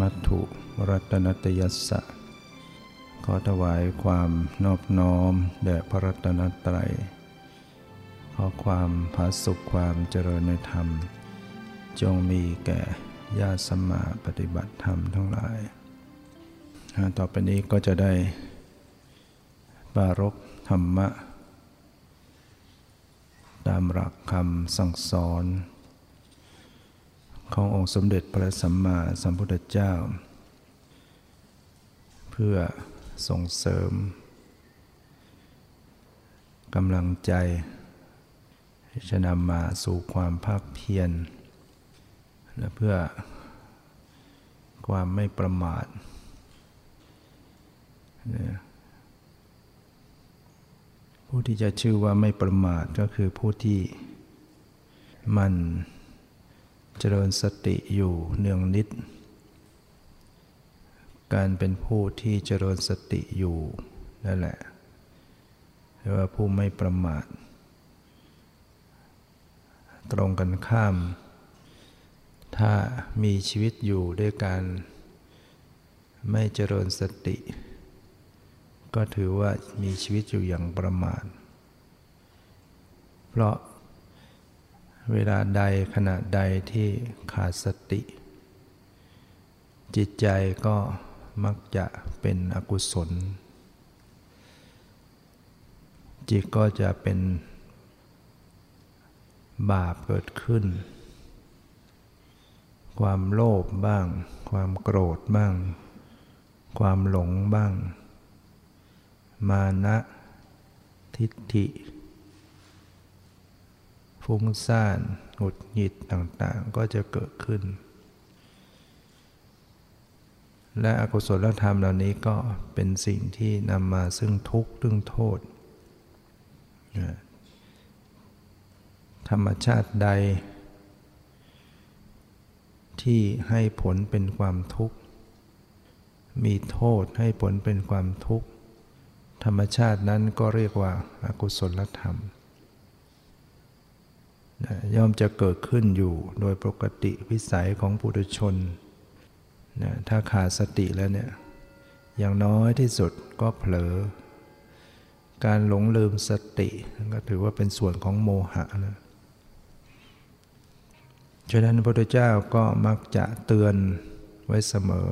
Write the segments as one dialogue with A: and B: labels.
A: มัตถุรัตนตยัสสะ ขอถวายความนอบน้อมแด่พระรัตนตรัย ขอความผาสุขความเจริญในธรรม จงมีแก่ญาติสมมาปฏิบัติธรรมทั้งหลาย ต่อไปนี้ก็จะได้ปารกธรรมะ ตามหลักคำสั่งสอน ขององค์สมเด็จพระสัมมาสัมพุทธเจ้า เพื่อส่งเสริมกำลังใจจะนำมาสู่ความภาคเพียรและเพื่อความไม่ประมาทผู้ที่จะชื่อว่าไม่ประมาทก็คือผู้ที่มัน เจริญสติอยู่เนืองนิด การเป็นผู้ที่เจริญสติอยู่นั่นแหละเรียกว่าผู้ไม่ประมาท ตรงกันข้าม ถ้ามีชีวิตอยู่ด้วยการไม่เจริญสติ ก็ถือว่ามีชีวิตอยู่อย่างประมาท เพราะ เวลาใดขณะใดที่ขาดสติ จิตใจก็มักจะเป็นอกุศล จิตก็จะเป็นบาปเกิดขึ้น ความโลภบ้าง ความโกรธบ้าง ความหลงบ้าง มานะทิฏฐิ ฟุ้งซ่านหงุดหงิดต่างๆ ก็จะเกิดขึ้น และอกุศลธรรมเหล่านี้ก็เป็นสิ่งที่นำมาซึ่งทุกข์ซึ่งโทษ ธรรมชาติใด ที่ให้ผลเป็นความทุกข์ มีโทษให้ผลเป็นความทุกข์ ธรรมชาตินั้นก็เรียกว่าอากุศลธรรม ย่อมจะเกิดขึ้นอยู่โดยปกติวิสัยของปุถุชนนะถ้าขาดสติแล้วเนี่ยอย่างน้อยที่สุดก็เผลอ การหลงลืมสติก็ถือว่าเป็นส่วนของโมหะนะฉะนั้นพระพุทธเจ้าก็มักจะเตือนไว้เสมอ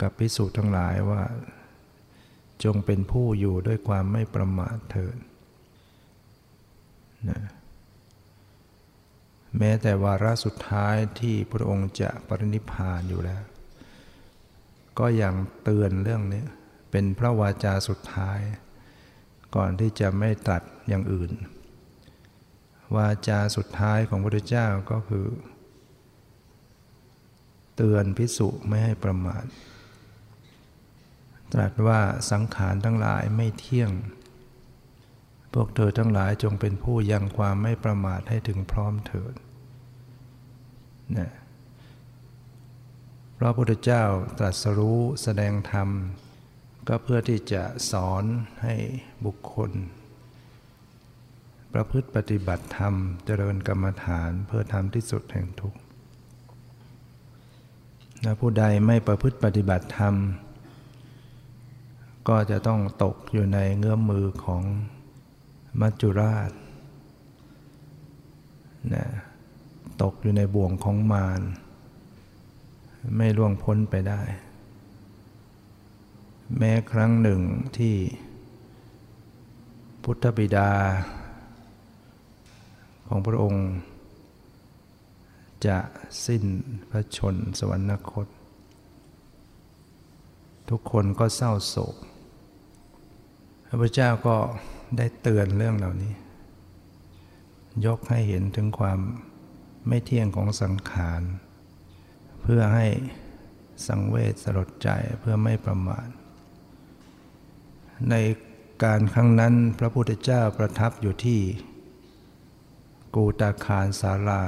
A: กับพิสูจน์ทั้งหลายว่า จงเป็นผู้อยู่ด้วยความไม่ประมาทเถิดนะ แม้แต่วาระสุดท้ายที่พระองค์จะปรินิพานอยู่แล้ว ก็ยังเตือนเรื่องนี้เป็นพระวาจาสุดท้าย ก่อนที่จะไม่ตัดอย่างอื่น วาจาสุดท้ายของพระพุทธเจ้าก็คือ เตือนพิสุไม่ให้ประมาทตรัสว่าสังขารทั้งหลายไม่เที่ยง พวกเธอทั้งหลายจงเป็นผู้ยังความไม่ประมาทให้ถึงพร้อมเถิด นะพระพุทธเจ้าตรัสรู้แสดงธรรม ก็เพื่อที่จะสอนให้บุคคล ประพฤติปฏิบัติธรรม เจริญกรรมฐานเพื่อทำที่สุดแห่งทุกข์ผู้ใดไม่ประพฤติปฏิบัติธรรม ก็จะต้องตกอยู่ในเงื้อมมือของมัจจุราชนะ ตกอยู่ในบ่วงของมารไม่ล่วงพ้นไปได้ แม้ครั้งหนึ่งที่พุทธบิดา ของพระองค์ จะสิ้นพระชนสวรรคต ทุกคนก็เศร้าโศก พระพุทธเจ้าก็ได้เตือนเรื่องเหล่านี้ ยกให้เห็นถึงความ ไม่เที่ยงของสังขาร เพื่อให้สังเวชสลดใจเพื่อไม่ประมาทในการครั้งนั้นพระพุทธเจ้าประทับอยู่ที่ กูตาคารสาลา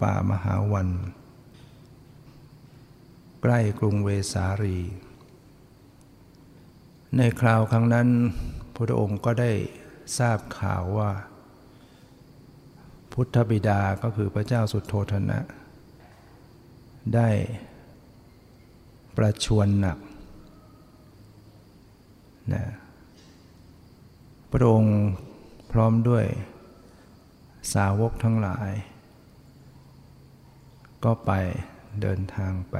A: ป่ามหาวัน ใกล้กรุงเวสาลี ในคราวครั้งนั้นพระองค์ก็ได้ทราบข่าวว่า พุทธบิดาก็คือพระเจ้าสุดโทธนะ ได้ประชวนหนักนะพระองค์พร้อมด้วยสาวกทั้งหลาย ก็ไปเดินทางไป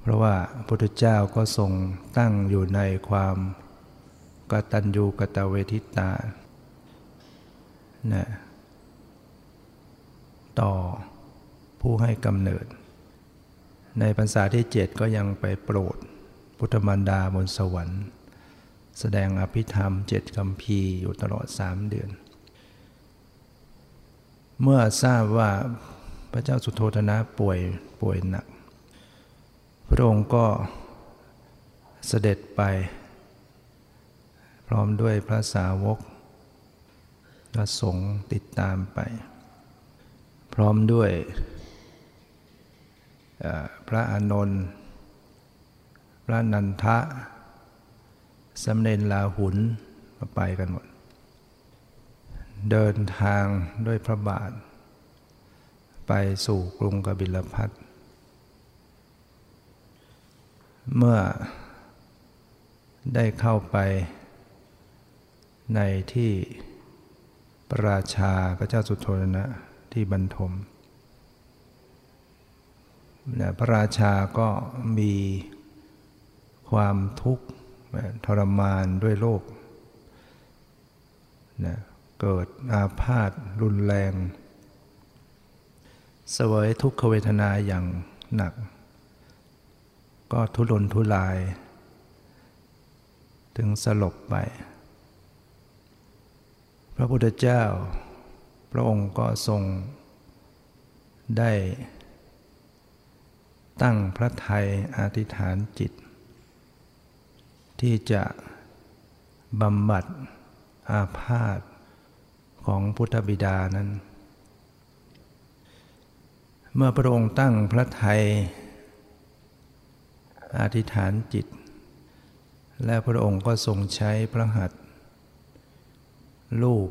A: เพราะว่าพระพุทธเจ้าก็ทรงตั้งอยู่ในความกตัญญูกตเวทิตานะ ต่อผู้ให้กำเนิด ในพรรษาที่เจ็ดก็ยังไปโปรดพุทธมารดาบนสวรรค์ แสดงอภิธรรมเจ็ดคำพีอยู่ตลอดสามเดือน เมื่อทราบว่าพระเจ้าสุโธธนะป่วยป่วยหนัก พระองค์ก็เสด็จไปพร้อมด้วยพระสาวกและสงฆ์ติดตามไป พร้อมด้วยพระอานนท์พระนันทะสำเร็จลาหุนมาไปกันหมด เดินทางด้วยพระบาท ไปสู่กรุงกบิลพัทเมื่อได้เข้าไปในที่พระราชาพระเจ้าสุโธนะ ที่บรรทมพระราชาก็มีความทุกข์ทรมานด้วยโรคนะเกิดอาพาธรุนแรง เสวยทุกขเวทนาอย่างหนัก ก็ทุรนทุราย ถึงสลบไป พระพุทธเจ้า พระองค์ก็ทรงได้ ตั้งพระไทยอธิษฐานจิต ที่จะบำบัดอาพาธของพุทธบิดานั้น เมื่อพระองค์ตั้งพระไทยอธิษฐานจิต และพระองค์ก็ทรงใช้พระหัตถ์ลูบ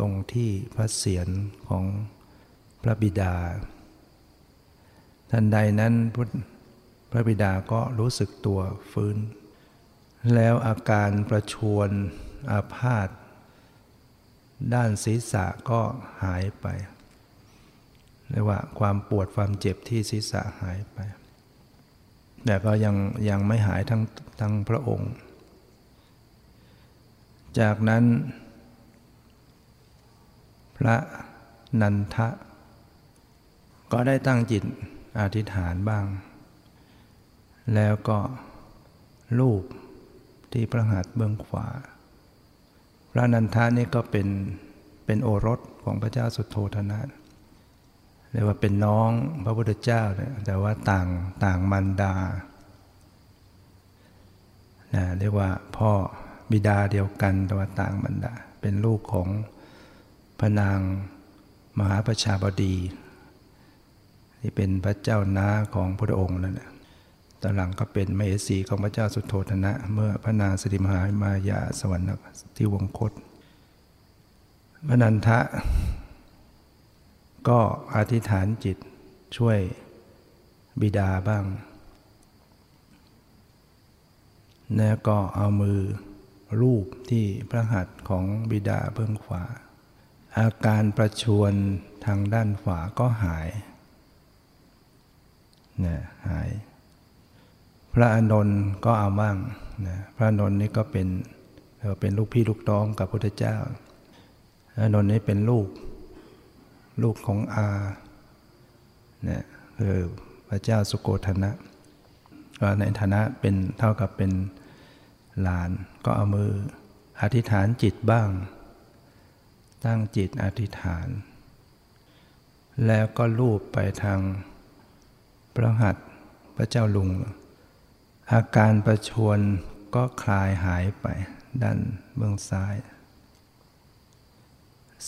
A: ลงที่พระเศียรของพระบิดา ทันใดนั้นพระบิดาก็รู้สึกตัวฟื้น แล้วอาการประชวนอาพาธด้านศีรษะก็หายไปเรียกว่าความปวดความเจ็บที่ศีรษะหายไป แต่ก็ยังยังไม่หายทั้งทั้งพระองค์ จากนั้น พระนันทะ ก็ได้ตั้งจิตอธิษฐานบ้าง แล้วก็รูปที่พระหัตถ์เบื้องขวา พระนันทานี่ก็เป็นเป็นโอรสของพระเจ้าสุโธธนะเรียกว่าเป็นน้องพระพุทธเจ้าเนี่ยแต่ว่าต่างต่างมันดานะเรียกว่าพ่อบิดาเดียวกันแต่ว่าต่างมันดา เป็นลูกของ พระนางมหาประชาบดี ที่เป็นพระเจ้าน้าของพระองค์นั่นแหละตอนหลังก็เป็นมเหสีของพระเจ้าสุโธธนะ เมื่อพระนางสิริมหามายาสวรรค์ที่วงคตพระนันทะ ก็อธิษฐานจิตช่วยบิดาบ้าง แล้วก็เอามือรูปที่พระหัตถ์ของบิดาเบื้องขวา อาการประชวนทางด้านขวาก็หายนะหาย พระอนนท์ก็เอาบ้างนะพระอนนท์นี่ก็เป็นเป็นลูกพี่ลูกน้องกับพระพุทธเจ้าอนนท์นี่เป็นลูก ลูกของอานี่คือพระเจ้าสุโกธนะก็ในฐานะเป็นเท่ากับเป็นหลานก็เอามืออธิษฐานจิตบ้าง ตั้งจิตอธิษฐาน แล้วก็ลูบไปทางพระหัตพระเจ้าลุง อาการประชวนก็คลายหายไปด้านเบื้องซ้าย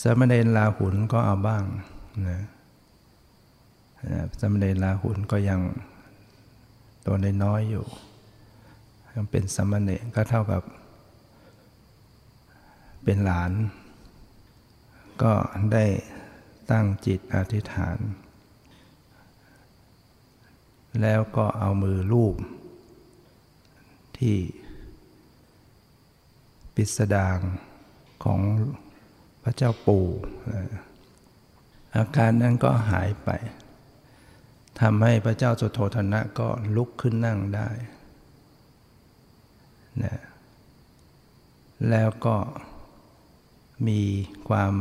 A: สมเด็จลาหุนก็เอาบ้างนะสมเด็จลาหุนก็ยังตัวน้อยอยู่ ยังเป็นสมณเณรก็เท่ากับเป็นหลาน ก็ได้ตั้งจิตอธิษฐาน แล้วก็เอามือลูบที่ปิสดางของพระเจ้าปู่ อาการนั้นก็หายไปทำให้พระเจ้าสุโธธนะก็ลุกขึ้นนั่งได้นะแล้วก็มีความ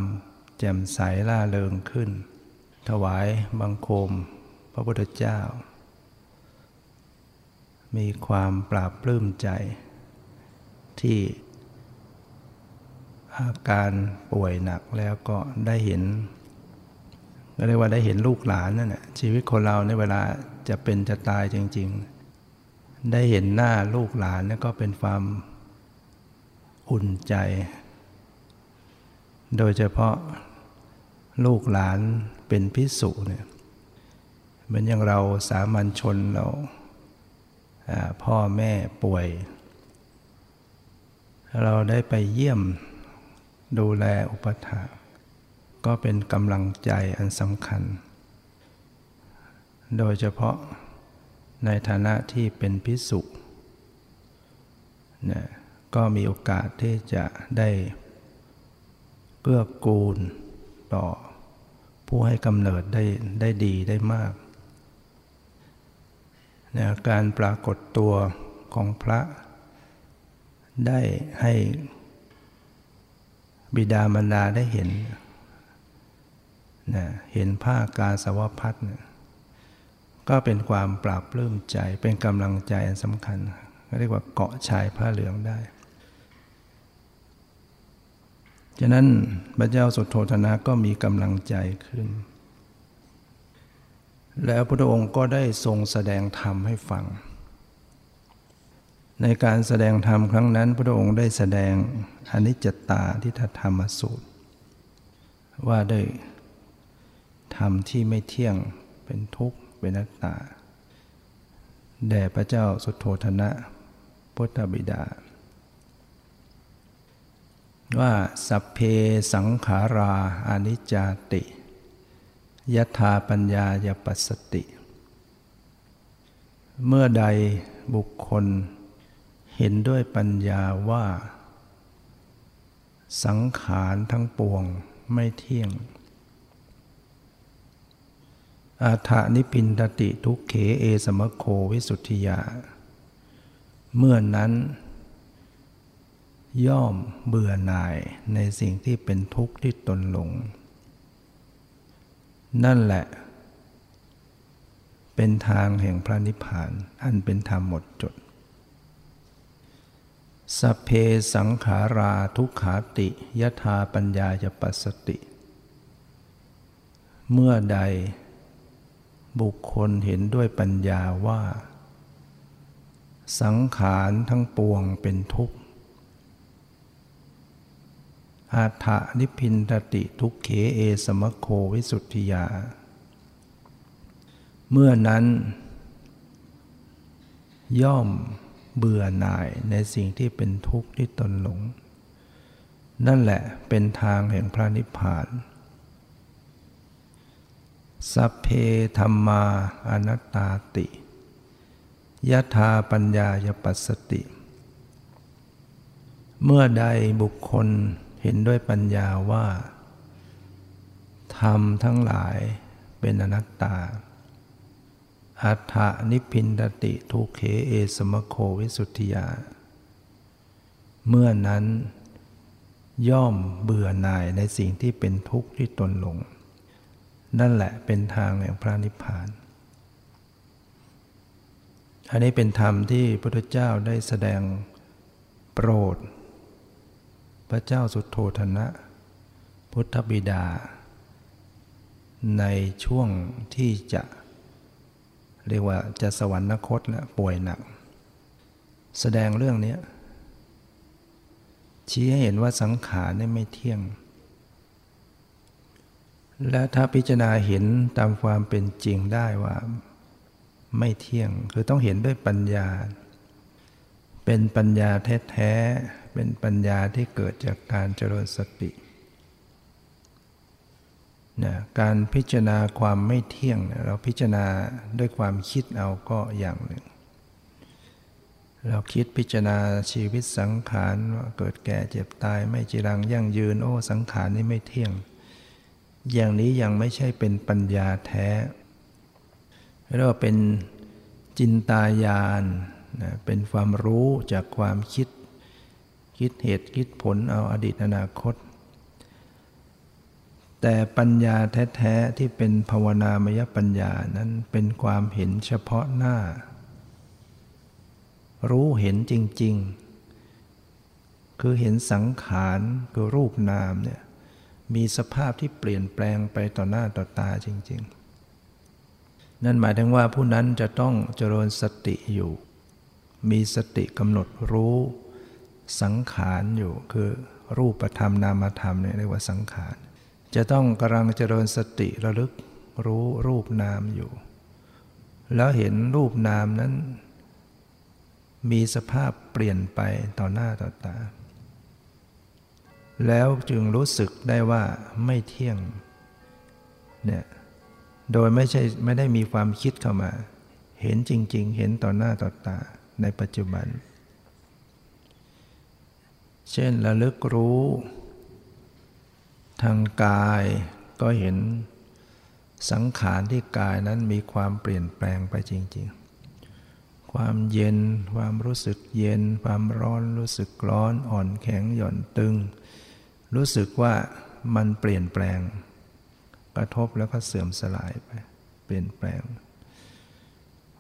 A: แจ่มใสล่าเริงขึ้น ถวายบังคม พระพุทธเจ้า มีความปราบปลื้มใจ ที่อาการป่วยหนักแล้วก็ได้เห็นก็เรียกว่าได้เห็นลูกหลานนั่นแหละชีวิตคนเราในเวลาจะเป็นจะตายจริง ๆ ได้เห็นหน้าลูกหลานนี่ก็เป็นความอุ่นใจ โดยเฉพาะ ลูกหลานเป็นพิสุเนี่ยเหมือนอย่างเราสามัญชนเราพ่อแม่ป่วย เราได้ไปเยี่ยมดูแลอุปถาก็เป็นกำลังใจอันสำคัญ โดยเฉพาะในฐานะที่เป็นพิสุเนี่ยก็มีโอกาสที่จะได้เกื้อกูลต่อ ผู้ให้กำเนิดได้ได้ดีได้มากนี่ยการปรากฏตัวของพระ ได้ให้บิดามารดาได้เห็นนะเห็นผ้ากาสาวพัดนะก็เป็นความปราบปลื้มใจเป็นกำลังใจอันสำคัญ เรียกว่าเกาะชายผ้าเหลืองได้ ฉะนั้นพระเจ้าสุโธธนะก็มีกำลังใจขึ้น แล้วพระองค์ก็ได้ทรงแสดงธรรมให้ฟัง ในการแสดงธรรมครั้งนั้น พระองค์ได้แสดงอนิจจตาที่ธรรมสูตร ว่าด้วยธรรมที่ไม่เที่ยงเป็นทุกข์เป็นนัตตาแด่พระเจ้าสุโธธนะพุทธบิดา ว่าสัพเพสังขาราอนิจจติยถาปัญญายปัสสติ เมื่อใดบุคคล เห็นด้วยปัญญาว่า สังขารทั้งปวงไม่เที่ยง อาถานิพินตติทุกเขเอสมโควิสุทธิยา เมื่อนั้น ย่อมเบื่อหน่ายในสิ่งที่เป็นทุกข์ที่ตนหลง นั่นแหละ เป็นทางแห่งพระนิพพาน อันเป็นธรรมหมดจดสเพสังขาราทุกขาติยถาปัญญาจะปัสสติ เมื่อใด บุคคลเห็นด้วยปัญญาว่า สังขารทั้งปวงเป็นทุกข์ อาถานิพินตติทุกเขเอสมโควิสุทธิยา เมื่อนั้น ย่อมเบื่อหน่ายในสิ่งที่เป็นทุกข์ที่ตนหลง นั่นแหละเป็นทางแห่งพระนิพพาน สัพเพธรรมาอนัตตาติยถาปัญญายปัสสติ เมื่อใดบุคคล เห็นด้วยปัญญาว่าธรรมทั้งหลายเป็นอนัตตา อัฏฐนิพินตติทุเคเอสมโควิสุทธิยา เมื่อนั้นย่อมเบื่อหน่ายในสิ่งที่เป็นทุกข์ที่ตนหลง นั่นแหละเป็นทางแห่งพระนิพพาน อันนี้เป็นธรรมที่พระพุทธเจ้าได้แสดงโปรด พระเจ้าสุโธธนะ พุทธบิดา ในช่วงที่จะเรียกว่าจะสวรรคตและป่วยหนัก แสดงเรื่องนี้ชี้ให้เห็นว่าสังขารนี่ไม่เที่ยง และถ้าพิจารณาเห็นตามความเป็นจริงได้ว่า ไม่เที่ยงคือต้องเห็นด้วยปัญญา เป็นปัญญาแท้ๆ เป็นปัญญาที่เกิดจากการเจริญสตินะการพิจารณาความไม่เที่ยงเราพิจารณาด้วยความคิดเอาก็อย่างหนึ่ง เราคิดพิจารณาชีวิตสังขารว่าเกิดแก่เจ็บตายไม่จีรังยั่งยืนโอ้สังขารนี้ไม่เที่ยง อย่างนี้ยังไม่ใช่เป็นปัญญาแท้เรียกว่าเป็นจินตายานนะเป็นความรู้จากความคิด คิดเหตุคิดผลเอาอดีตอนาคต แต่ปัญญาแท้ๆที่เป็นภาวนามยปัญญานั้นเป็นความเห็นเฉพาะหน้า รู้เห็นจริง ๆ คือเห็นสังขารคือรูปนามเนี่ยมีสภาพที่เปลี่ยนแปลงไปต่อหน้าต่อตาจริง ๆ นั่นหมายถึงว่าผู้นั้นจะต้องเจริญสติอยู่ มีสติกำหนดรู้ สังขารอยู่คือรูปธรรมนามธรรมเนี่ยเรียกว่าสังขาร จะต้องกำลังเจริญสติระลึกรู้รูปนามอยู่ แล้วเห็นรูปนามนั้น มีสภาพเปลี่ยนไปต่อหน้าต่อตา แล้วจึงรู้สึกได้ว่าไม่เที่ยงเนี่ยโดยไม่ใช่ไม่ได้มีความคิดเข้ามา เห็นจริง ๆ เห็นต่อหน้าต่อตาในปัจจุบัน เช่นระลึกรู้ ทางกายก็เห็นสังขารที่กายนั้นมีความเปลี่ยนแปลงไปจริง ๆ ความเย็น ความรู้สึกเย็น ความร้อนรู้สึกร้อนอ่อนแข็งหย่อนตึง รู้สึกว่ามันเปลี่ยนแปลง กระทบแล้วก็เสื่อมสลายไป เปลี่ยนแปลง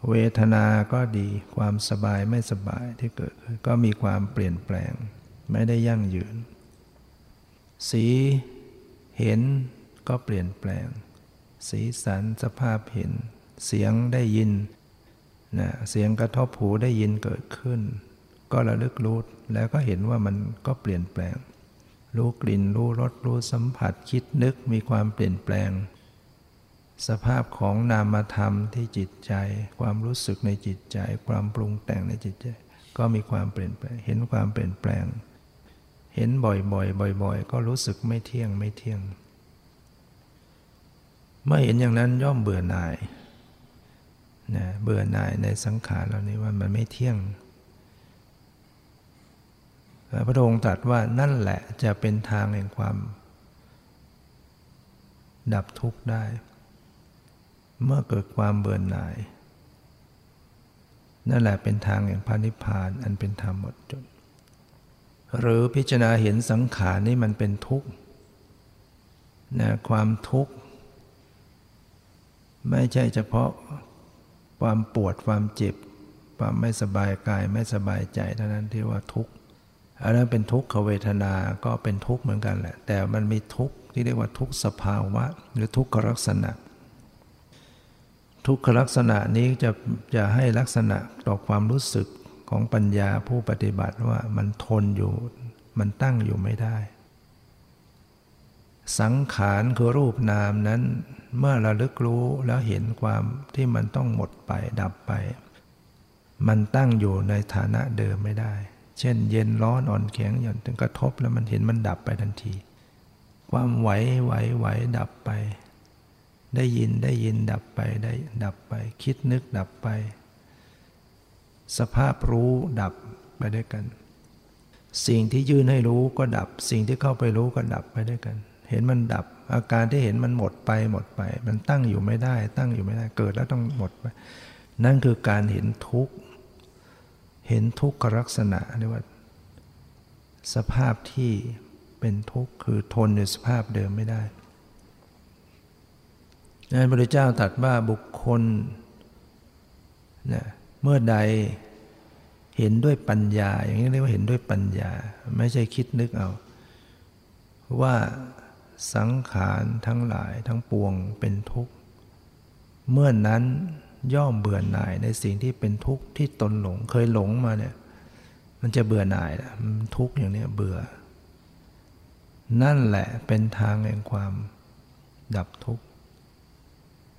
A: เวทนาก็ดีความสบายไม่สบายที่เกิดก็มีความเปลี่ยนแปลง ไม่ได้ยั่งยืน สีเห็นก็เปลี่ยนแปลง สีสันสภาพเห็น เสียงได้ยินนะเสียงกระทบหูได้ยินเกิดขึ้น ก็ระลึกรู้แล้วก็เห็นว่ามันก็เปลี่ยนแปลง รู้กลิ่นรู้รสรู้สัมผัสคิดนึกมีความเปลี่ยนแปลง สภาพของนามธรรมที่จิตใจ ความรู้สึกในจิตใจ ความปรุงแต่งในจิตใจ ก็มีความเปลี่ยนแปลง เห็นความเปลี่ยนแปลง เห็นบ่อยๆ บ่อย ๆ ก็รู้สึกไม่เที่ยงไม่เที่ยง เมื่อเห็นอย่างนั้นย่อมเบื่อหน่ายนะเบื่อหน่ายในสังขารเหล่านี้ว่ามันไม่เที่ยงพระองค์ตรัสว่านั่นแหละจะเป็นทางแห่งความ ดับทุกข์ได้ เมื่อเกิดความเบื่อหน่าย นั่นแหละเป็นทางแห่งพระนิพพานอันเป็นธรรมหมดจด หรือพิจารณาเห็นสังขารนี่มันเป็นทุกข์นะความทุกข์ ไม่ใช่เฉพาะความปวดความเจ็บ ความไม่สบายกายไม่สบายใจเท่านั้นที่ว่าทุกข์อันนั้นเป็นทุกขเวทนาก็เป็นทุกข์เหมือนกันแหละ แต่มันมีทุกข์ที่เรียกว่าทุกขสภาวะ หรือทุกขลักษณะ ทุกขลักษณะนี้จะจะให้ลักษณะต่อความรู้สึก ของปัญญาผู้ปฏิบัติว่ามันทนอยู่ มันตั้งอยู่ไม่ได้ สังขารคือรูปนามนั้นเมื่อระลึกรู้แล้วเห็นความที่มันต้องหมดไปดับไป มันตั้งอยู่ในฐานะเดิมไม่ได้ เช่น เย็นร้อนอ่อนแข็งหย่อนถึงกระทบแล้วมันเห็นมันดับไปทันที ความไหวไหวไหวดับไป ได้ยินได้ยินดับไปได้ดับไป คิดนึกดับไป สภาพรู้ดับไปด้วยกัน สิ่งที่ยื่นให้รู้ก็ดับ สิ่งที่เข้าไปรู้ก็ดับไปด้วยกัน เห็นมันดับ อาการที่เห็นมันหมดไปหมดไป มันตั้งอยู่ไม่ได้ ตั้งอยู่ไม่ได้เกิดแล้วต้องหมดไป นั่นคือการเห็นทุกข์เห็นทุกขลักษณะเรียกว่า สภาพที่เป็นทุกข์คือทนในสภาพเดิมไม่ได้นั้นพระเจ้าตรัสว่าบุคคลนะ เมื่อใดเห็นด้วยปัญญา อย่างนี้เรียกว่าเห็นด้วยปัญญา ไม่ใช่คิดนึกเอา ว่าสังขารทั้งหลายทั้งปวงเป็นทุกข์ เมื่อนั้นย่อมเบื่อหน่ายในสิ่งที่เป็นทุกข์ที่ตนหลงเคยหลงมาเนี่ย มันจะเบื่อหน่ายละมันทุกข์อย่างนี้เบื่อ นั่นแหละเป็นทางแห่งความดับทุกข์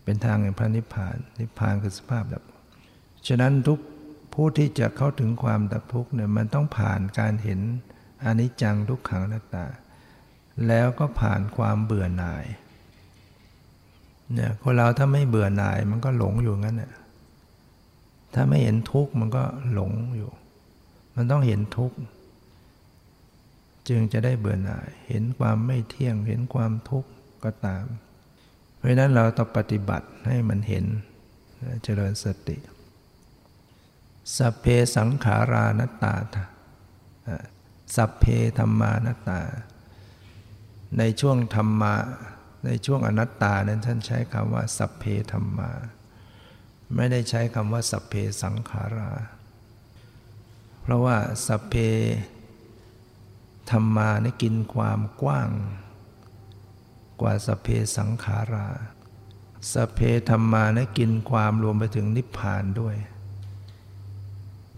A: เป็นทางแห่งพระนิพพาน นิพพานคือสภาพดับ ฉะนั้นทุกผู้ที่จะเข้าถึงความดับทุกข์เนี่ยมันต้องผ่านการเห็นอนิจจังทุกขังนัตตา แล้วก็ผ่านความเบื่อหน่ายเนี่ยคนเราถ้าไม่เบื่อหน่ายมันก็หลงอยู่งั้นน่ะถ้าไม่เห็นทุกข์มันก็หลงอยู่ มันต้องเห็นทุกข์จึงจะได้เบื่อหน่าย เห็นความไม่เที่ยงเห็นความทุกข์ก็ตาม เพราะนั้นเราต้องปฏิบัติให้มันเห็นเจริญสติ สัพเพสังขารานัตตาสัพเพธรรมานัตตา ในช่วงธรรมะในช่วงอนัตตานั้นท่านใช้คำว่า สัพเพธรรมา ไม่ได้ใช้คำว่า สัพเพสังขารา เพราะว่า สัพเพธรรมานี่กินความกว้าง กว่าสัพเพสังขารา สัพเพธรรมานี่กินความรวมไปถึงนิพพานด้วย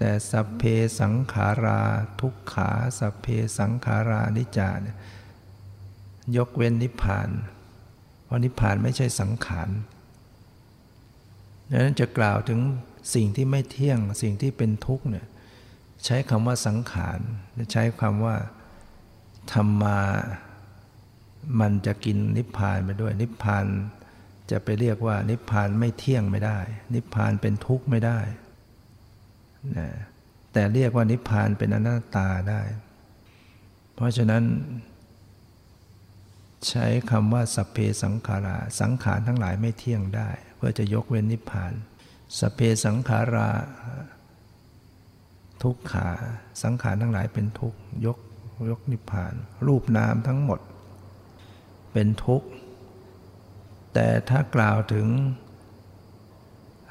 A: แต่สัพเพสังขาราทุกขาสัพเพสังขารานิจาเนี่ยยกเว้นนิพพาน เพราะนิพพานไม่ใช่สังขารดังนั้นจะกล่าวถึงสิ่งที่ไม่เที่ยงสิ่งที่เป็นทุกข์เนี่ยใช้คำว่าสังขารใช้คำว่าธรรมา มันจะกินนิพพานไปด้วย นิพพานจะไปเรียกว่า นิพพานไม่เที่ยงไม่ได้ นิพพานเป็นทุกข์ไม่ได้ นะแต่เรียกว่านิพพานเป็นอนัตตาได้ เพราะฉะนั้นใช้คำว่าสัพเพสังขาราสังขารทั้งหลายไม่เที่ยงได้ เพื่อจะยกเว้นนิพพาน สัพเพสังขาราทุกขา สังขารทั้งหลายเป็นทุกขยกยกนิพพาน รูปนามทั้งหมด เป็นทุกข์ แต่ถ้ากล่าวถึง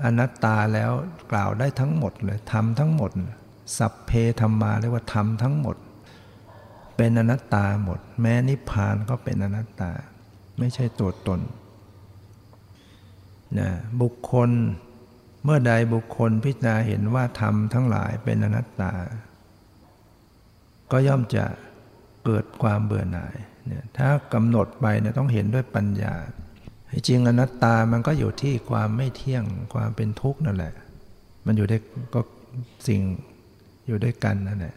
A: อนัตตาแล้วกล่าวได้ทั้งหมดเลยทำทั้งหมด สัพเพธรรมาเรียกว่าทำทั้งหมด เป็นอนัตตาหมด แม้นิพพานก็เป็นอนัตตา ไม่ใช่ตัวตนนะบุคคลเมื่อใดบุคคลพิจารณาเห็นว่าธรรมทั้งหลายเป็นอนัตตา ก็ย่อมจะเกิดความเบื่อหน่ายเนี่ยถ้ากำหนดไปเนี่ยต้องเห็นด้วยปัญญา จริงอนัตตามันก็อยู่ที่ความไม่เที่ยงความเป็นทุกข์นั่นแหละ มันอยู่ได้ก็สิ่งอยู่ด้วยกันนั่นแหละ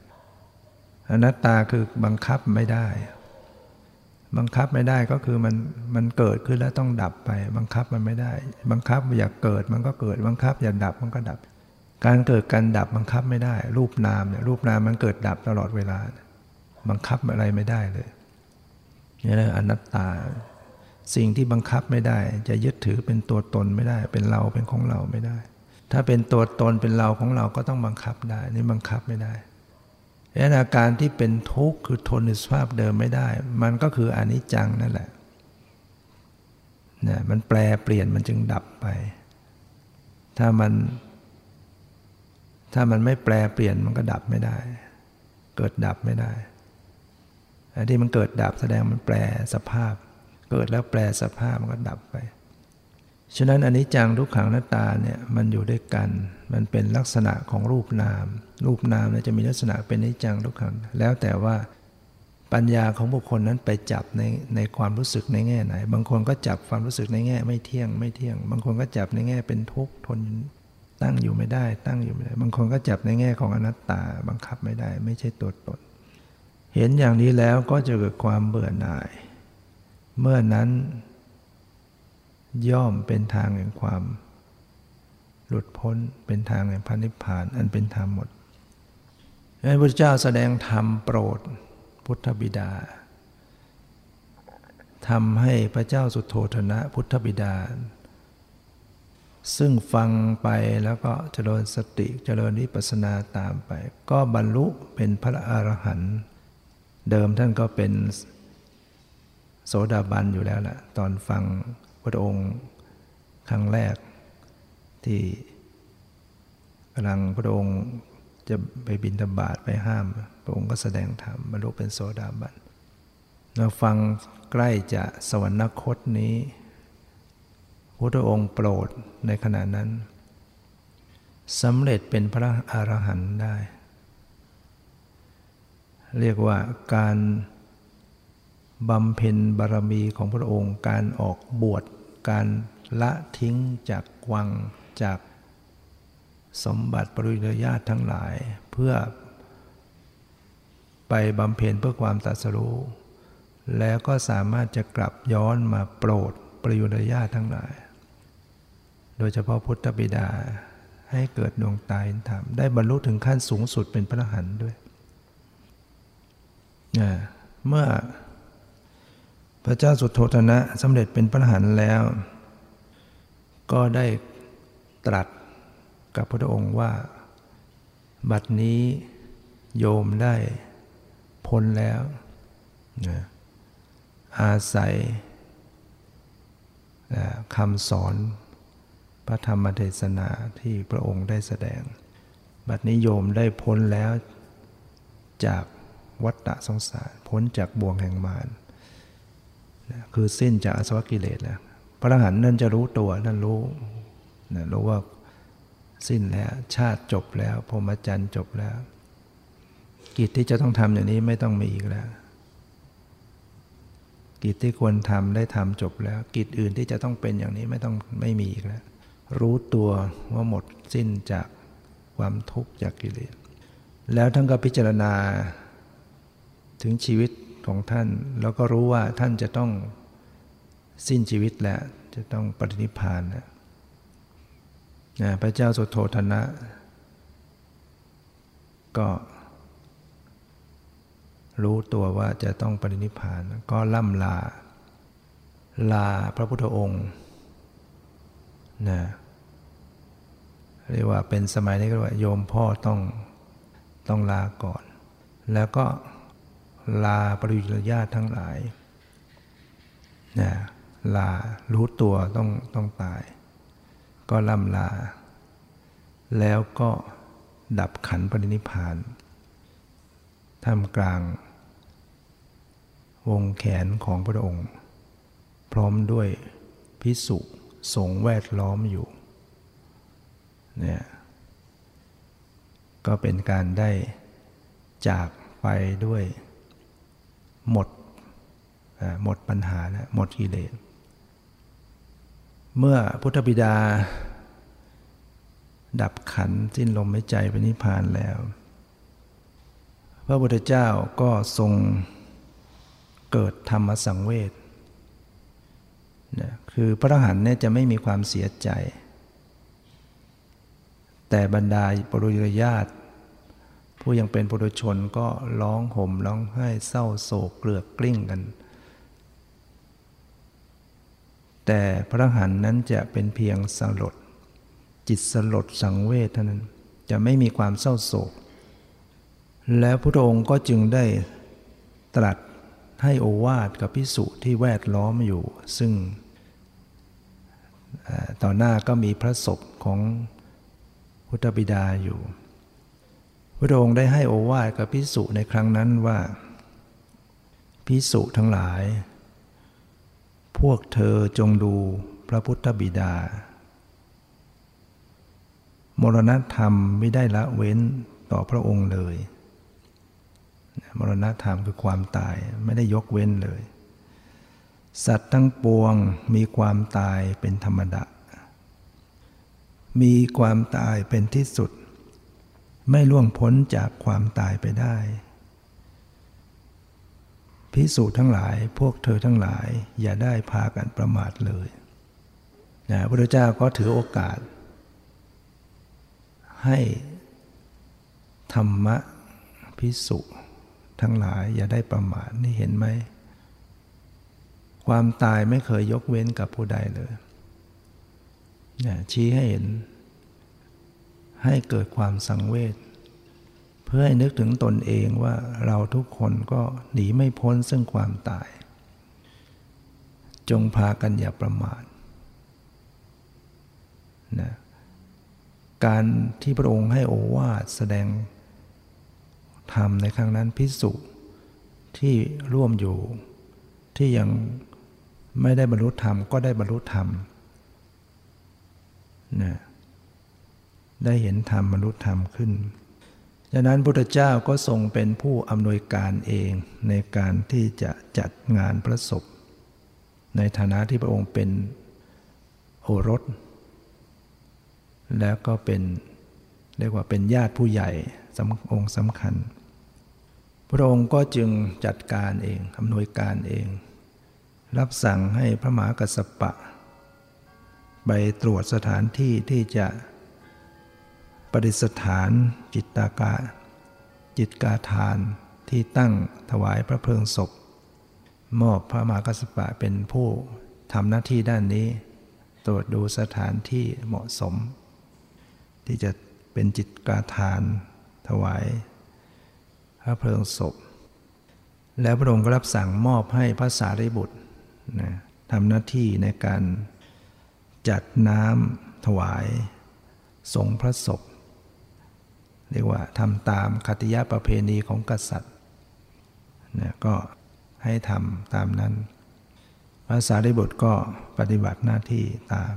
A: อนัตตาคือบังคับไม่ได้ บังคับไม่ได้ก็คือมันมันเกิดขึ้นแล้วต้องดับไป บังคับมันไม่ได้ บังคับอยากเกิดมันก็เกิด บังคับอยากดับมันก็ดับ การเกิดการดับบังคับไม่ได้ รูปนามเนี่ยรูปนามมันเกิดดับตลอดเวลา บังคับอะไรไม่ได้เลยนี่แหละอนัตตา สิ่งที่บังคับไม่ได้ จะยึดถือเป็นตัวตนไม่ได้ เป็นเราเป็นของเราไม่ได้ ถ้าเป็นตัวตนเป็นเราของเราก็ต้องบังคับได้ นี่บังคับไม่ได้ดังอาการที่เป็นทุกข์คือทนในสภาพเดิมไม่ได้ มันก็คืออนิจจังนั่นแหละเนี่ยมันแปลเปลี่ยนมันจึงดับไป ถ้ามัน ถ้ามันไม่แปลเปลี่ยนมันก็ดับไม่ได้ เกิดดับไม่ได้ที่มันเกิดดับแสดงมันแปลสภาพ เกิดแล้วแปลสภาพมันก็ดับไปฉะนั้นอันนี้จังทุกขังหน้าตาเนี่ยมันอยู่ด้วยกัน มันเป็นลักษณะของรูปนาม รูปนามเนี่ยจะมีลักษณะเป็นนิจังทุกขัง แล้วแต่ว่าปัญญาของบุคคลนั้นไปจับในในความรู้สึกในแง่ไหน บางคนก็จับความรู้สึกในแง่ไม่เที่ยงไม่เที่ยง บางคนก็จับในแง่เป็นทุกข์ทนตั้งอยู่ไม่ได้ ตั้งอยู่ไม่ได้ บางคนก็จับในแง่ของอนัตตาบังคับไม่ได้ ไม่ใช่ตัวตน เห็นอย่างนี้แล้วก็จะเกิดความเบื่อหน่าย เมื่อนั้น ย่อมเป็นทางแห่งความ หลุดพ้นเป็นทางแห่งพระนิพพานอันเป็นธรรมหมดพระพุทธเจ้าแสดงธรรมโปรดพุทธบิดาทำให้พระเจ้าสุโธธนะพุทธบิดา ซึ่งฟังไปแล้วก็เจริญสติเจริญวิปัสสนาตามไป ก็บรรลุเป็นพระอรหันต์เดิมท่านก็เป็น โสดาบันอยู่แล้วแหละตอนฟังพระองค์ครั้งแรกที่กำลังพระองค์จะไปบินธบาตไปห้าม พระองค์ก็แสดงธรรมบรรลุเป็นโสดาบันเราฟังใกล้จะสวรรคตนี้พุทธองค์โปรดในขณะนั้นสำเร็จเป็นพระอรหันต์ได้ เรียกว่าการ บำเพ็ญบารมีของพระองค์ การออกบวช การละทิ้งจากวังจากสมบัติปริยญาติทั้งหลาย เพื่อไปบำเพ็ญเพื่อความตรัสรู้ แล้วก็สามารถจะกลับย้อนมาโปรดปริยุรญาติทั้งหลาย โดยเฉพาะพุทธบิดาให้เกิดดวงตาเห็นธรรม ได้บรรลุถึงขั้นสูงสุดเป็นพระอรหันต์ด้วย เมื่อ พระเจ้าสุโธธนะสำเร็จเป็นพระหันแล้ว ก็ได้ตรัสกับพระองค์ว่า บัดนี้โยมได้พ้นแล้วนะอาศัยคำสอนพระธรรมเทศนาที่พระองค์ได้แสดง บัดนี้โยมได้พ้นแล้วจากวัฏฏะสงสาร พ้นจากบ่วงแห่งมาร คือสิ้นจากอสวกิเลสแล้วพระอรหันต์นั่นจะรู้ตัวนั่นรู้นะรู้ว่าสิ้นแล้ว ชาติจบแล้วพรหมจรรย์จบแล้ว กิจที่จะต้องทำอย่างนี้ไม่ต้องมีอีกแล้ว กิจที่ควรทำได้ทำจบแล้ว กิจอื่นที่จะต้องเป็นอย่างนี้ไม่ต้องไม่มีอีกแล้ว รู้ตัวว่าหมดสิ้นจากความทุกข์จากกิเลสแล้วท่านก็พิจารณาถึงชีวิต ของท่าน แล้วก็รู้ว่าท่านจะต้องสิ้นชีวิตแล้ว จะต้องปฏินิพพานนะพระเจ้าสุโธธนะ ก็รู้ตัวว่าจะต้องปรินิพานก็ล่ำลา ลาพระพุทธองค์นะเรียกว่าเป็นสมัยนี้ก็ว่าโยมพ่อต้องต้องลาก่อน แล้วก็ ลาปริยญาติทั้งหลายนะลารู้ตัวต้องต้องตาย ก็ล่ำลา แล้วก็ดับขันปรินิพานท่ามกลาง วงแขนของพระองค์ พร้อมด้วยพิสุสงแวดล้อมอยู่เนี่ยก็เป็นการได้จากไปด้วย หมดหมดปัญหาแล้วหมดกิเลสเมื่อพุทธบิดา ดับขันสิ้นลมหายใจไปนิพพานแล้ว พระพุทธเจ้าก็ทรงเกิดธรรมสังเวชนะคือพระอรหันต์เนี่ยจะไม่มีความเสียใจ แต่บรรดาปรุยญาติ ผู้ยังเป็นปุถุชนก็ร้องห่มร้องไห้เศร้าโศกเกลือกกลิ้งกัน แต่พระหันนั้นจะเป็นเพียงสลด จิตสลดสังเวชเท่านั้นจะไม่มีความเศร้าโศก แล้วพระองค์ก็จึงได้ตรัสให้โอวาทกับพิสุที่แวดล้อมอยู่ ซึ่งต่อหน้าก็มีพระศพของพุทธบิดาอยู่ พระองค์ได้ให้โอวาทกับพิสุในครั้งนั้นว่า พิสุทั้งหลาย พวกเธอจงดูพระพุทธบิดามรณธรรมไม่ได้ละเว้นต่อพระองค์เลย มรณธรรมคือความตายไม่ได้ยกเว้นเลย สัตว์ทั้งปวงมีความตายเป็นธรรมดา มีความตายเป็นที่สุด ไม่ล่วงพ้นจากความตายไปได้ พิสูจน์ทั้งหลายพวกเธอทั้งหลาย อย่าได้พากันประมาทเลยนะพระพุทธเจ้าก็ถือโอกาส ให้ธรรมะพิสุทั้งหลายอย่าได้ประมาทนี่เห็นไหม ความตายไม่เคยยกเว้นกับผู้ใดเลยนะชี้ให้เห็น ให้เกิดความสังเวชเพื่อให้นึกถึงตนเองว่าเราทุกคนก็หนีไม่พ้นซึ่งความตาย จงพากันอย่าประมาทนะการที่พระองค์ให้โอวาทแสดงธรรมในครั้งนั้นพิสุที่ร่วมอยู่ ที่ยังไม่ได้บรรลุธรรมก็ได้บรรลุธรรมนะ ได้เห็นธรรมบรรลุธรรมขึ้นดังนั้นพุทธเจ้าก็ทรงเป็นผู้อำนวยการเองในการที่จะจัดงานพระศพ ในฐานะที่พระองค์เป็นโอรส แล้วก็เป็นเรียกว่าเป็นญาติผู้ใหญ่สองค์สำคัญ พระองค์ก็จึงจัดการเองอำนวยการเอง รับสั่งให้พระมหากัสสปะ ไปตรวจสถานที่ที่จะ ดิษฐานจิตตากาจิตกาทานที่ตั้งถวายพระเพลิงศพ มอบพระมหากัสสปะเป็นผู้ทำหน้าที่ด้านนี้ ตรวจดูสถานที่เหมาะสม ที่จะเป็นจิตกาทานถวาย พระเพลิงศพ แล้วพระองค์ก็รับสั่งมอบให้พระสารีบุตรนะทำหน้าที่ในการจัดน้ำถวายสงพระศพ เรียกว่าทำตามคติยะประเพณีของกษัตริย์นะก็ให้ทำตามนั้นพระสารีบุตรก็ปฏิบัติหน้าที่ตาม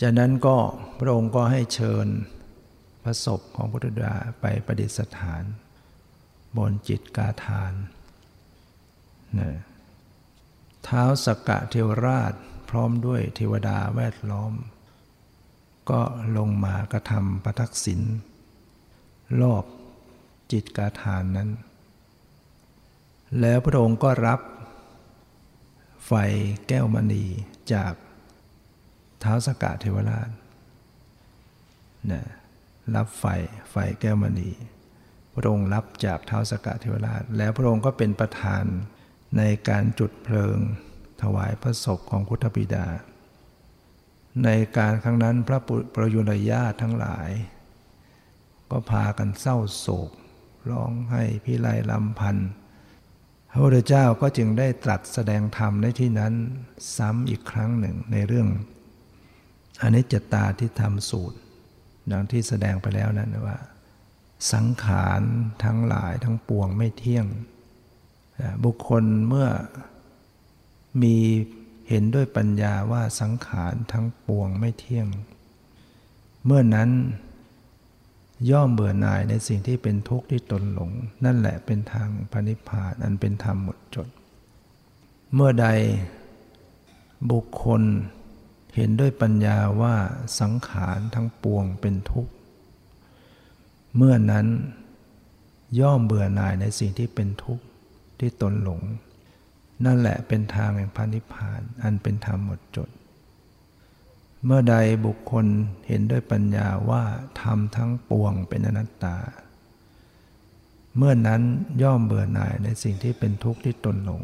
A: จากนั้นก็พระองค์ก็ให้เชิญพระศพของพุทธดาไปประดิษฐาน บนจิตกาทานนะเท้าสกกะเทวราชพร้อมด้วยเทวดาแวดล้อม ก็ลงมากระทำประทักษิณ รอบจิตกาทานนั้น แล้วพระองค์ก็รับไฟแก้วมณีจากเท้าสกะเทวราชนะรับไฟไฟแก้วมณีพระองค์รับจากเท้าสกะเทวราช แล้วพระองค์ก็เป็นประธานในการจุดเพลิงถวายพระศพของพุทธบิดา ในการครั้งนั้นพระประยุรญาตทั้งหลาย ก็พากันเศร้าโศก ร้องให้พิไรลำพันธ์พระพุทธเจ้าก็จึงได้ตรัสแสดงธรรมในที่นั้นซ้ำอีกครั้งหนึ่งในเรื่องอนิจจตาที่ทำสูตร ดังที่แสดงไปแล้วนั้นว่า สังขารทั้งหลายทั้งปวงไม่เที่ยง บุคคลเมื่อมีเห็นด้วยปัญญาว่าสังขารทั้งปวงไม่เที่ยง เมื่อนั้น ย่อมเบื่อหน่ายในสิ่งที่เป็นทุกข์ที่ตนหลง นั่นแหละเป็นทางพระนิพพานอันเป็นธรรมหมดจด เมื่อใดบุคคลเห็นด้วยปัญญาว่าสังขารทั้งปวงเป็นทุกข์ เมื่อนั้นย่อมเบื่อหน่ายในสิ่งที่เป็นทุกข์ที่ตนหลง นั่นแหละเป็นทางแห่งพระนิพพานอันเป็นธรรมหมดจด เมื่อใดบุคคลเห็นด้วยปัญญาว่าธรรมทั้งปวงเป็นอนัตตา เมื่อนั้นย่อมเบื่อหน่ายในสิ่งที่เป็นทุกข์ที่ตนหลง